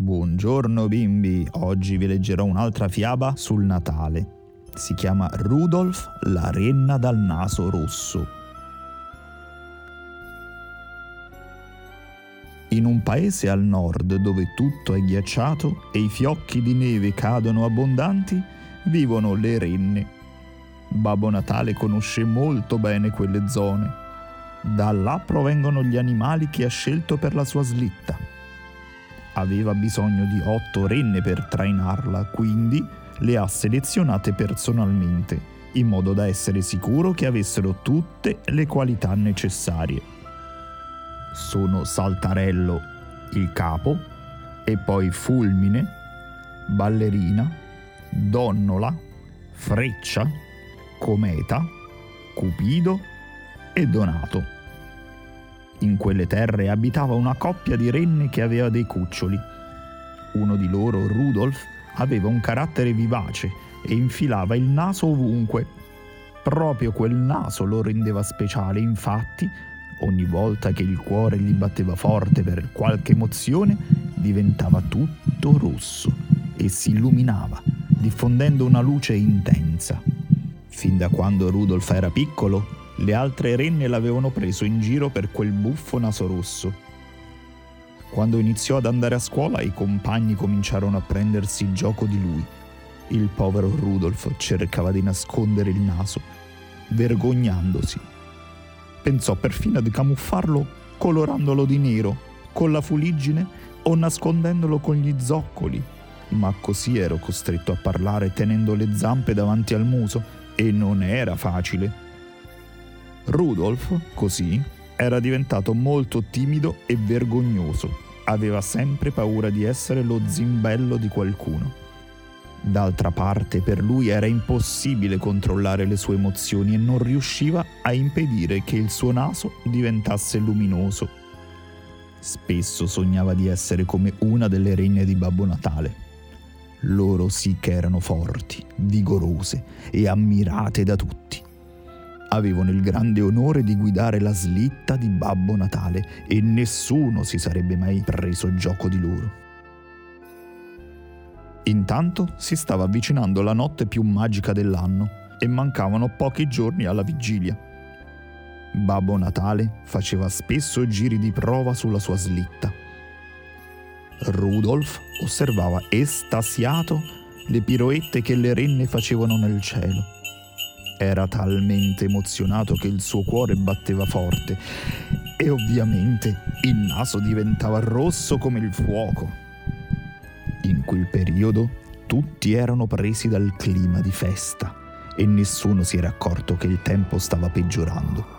Buongiorno bimbi, oggi vi leggerò un'altra fiaba sul Natale. Si chiama Rudolf la renna dal naso rosso. In un paese al nord dove tutto è ghiacciato e i fiocchi di neve cadono abbondanti, vivono le renne. Babbo Natale conosce molto bene quelle zone. Da là provengono gli animali che ha scelto per la sua slitta aveva bisogno di otto renne per trainarla, quindi le ha selezionate personalmente, in modo da essere sicuro che avessero tutte le qualità necessarie. Sono Saltarello, il capo, e poi Fulmine, Ballerina, Donnola, Freccia, Cometa, Cupido e Donato. In quelle terre abitava una coppia di renne che aveva dei cuccioli. Uno di loro, Rudolf, aveva un carattere vivace e infilava il naso ovunque. Proprio quel naso lo rendeva speciale, infatti, ogni volta che il cuore gli batteva forte per qualche emozione, diventava tutto rosso e si illuminava, diffondendo una luce intensa. Fin da quando Rudolf era piccolo, le altre renne l'avevano preso in giro per quel buffo naso rosso. Quando iniziò ad andare a scuola i compagni cominciarono a prendersi gioco di lui. Il povero Rudolf cercava di nascondere il naso, vergognandosi. Pensò perfino di camuffarlo colorandolo di nero, con la fuliggine o nascondendolo con gli zoccoli. Ma così ero costretto a parlare tenendo le zampe davanti al muso e non era facile. Rudolf, così, era diventato molto timido e vergognoso. Aveva sempre paura di essere lo zimbello di qualcuno. D'altra parte, per lui era impossibile controllare le sue emozioni e non riusciva a impedire che il suo naso diventasse luminoso. Spesso sognava di essere come una delle regne di Babbo Natale. Loro sì che erano forti, vigorose e ammirate da tutti avevano il grande onore di guidare la slitta di Babbo Natale e nessuno si sarebbe mai preso gioco di loro. Intanto si stava avvicinando la notte più magica dell'anno e mancavano pochi giorni alla vigilia. Babbo Natale faceva spesso giri di prova sulla sua slitta. Rudolf osservava estasiato le piroette che le renne facevano nel cielo era talmente emozionato che il suo cuore batteva forte e ovviamente il naso diventava rosso come il fuoco. In quel periodo tutti erano presi dal clima di festa e nessuno si era accorto che il tempo stava peggiorando.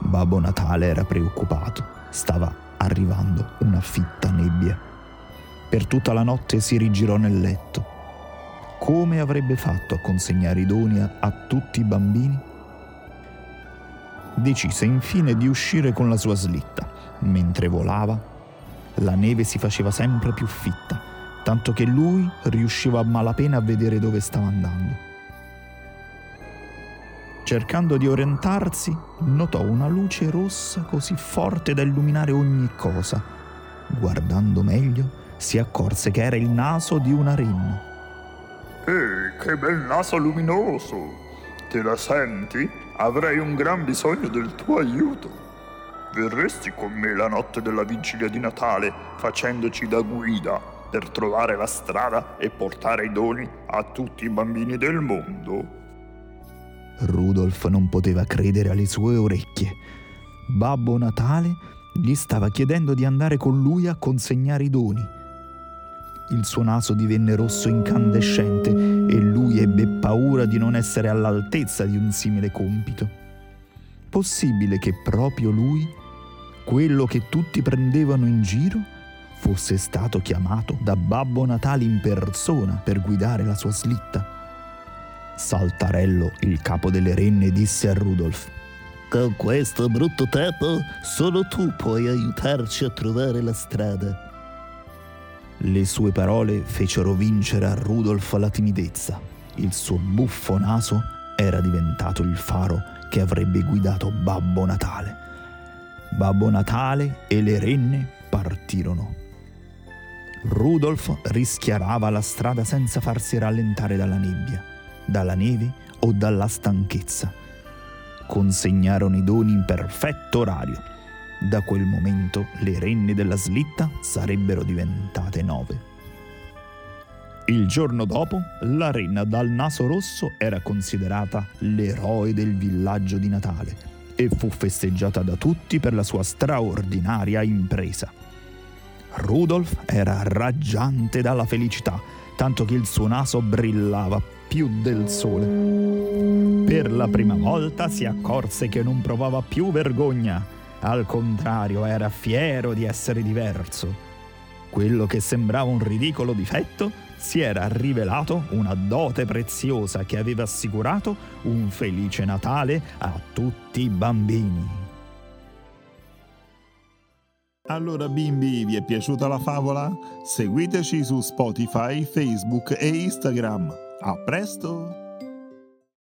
Babbo Natale era preoccupato, stava arrivando una fitta nebbia. Per tutta la notte si rigirò nel letto come avrebbe fatto a consegnare i doni a, a tutti i bambini? Decise infine di uscire con la sua slitta. Mentre volava, la neve si faceva sempre più fitta, tanto che lui riusciva a malapena a vedere dove stava andando. Cercando di orientarsi, notò una luce rossa così forte da illuminare ogni cosa. Guardando meglio, si accorse che era il naso di una renna. Ehi, che bel naso luminoso! Te la senti? Avrei un gran bisogno del tuo aiuto. Verresti con me la notte della vigilia di Natale facendoci da guida per trovare la strada e portare i doni a tutti i bambini del mondo? Rudolf non poteva credere alle sue orecchie. Babbo Natale gli stava chiedendo di andare con lui a consegnare i doni il suo naso divenne rosso incandescente e lui ebbe paura di non essere all'altezza di un simile compito. Possibile che proprio lui, quello che tutti prendevano in giro, fosse stato chiamato da Babbo Natale in persona per guidare la sua slitta? Saltarello, il capo delle renne, disse a Rudolf: Con questo brutto tempo solo tu puoi aiutarci a trovare la strada. Le sue parole fecero vincere a Rudolf la timidezza. Il suo buffo naso era diventato il faro che avrebbe guidato Babbo Natale. Babbo Natale e le renne partirono. Rudolf rischiarava la strada senza farsi rallentare dalla nebbia, dalla neve o dalla stanchezza. Consegnarono i doni in perfetto orario. Da quel momento le renne della slitta sarebbero diventate nove. Il giorno dopo, la renna dal naso rosso era considerata l'eroe del villaggio di Natale e fu festeggiata da tutti per la sua straordinaria impresa. Rudolf era raggiante dalla felicità, tanto che il suo naso brillava più del sole. Per la prima volta si accorse che non provava più vergogna, al contrario era fiero di essere diverso. Quello che sembrava un ridicolo difetto si era rivelato una dote preziosa che aveva assicurato un felice Natale a tutti i bambini. Allora bimbi, vi è piaciuta la favola? Seguiteci su Spotify, Facebook e Instagram. A presto!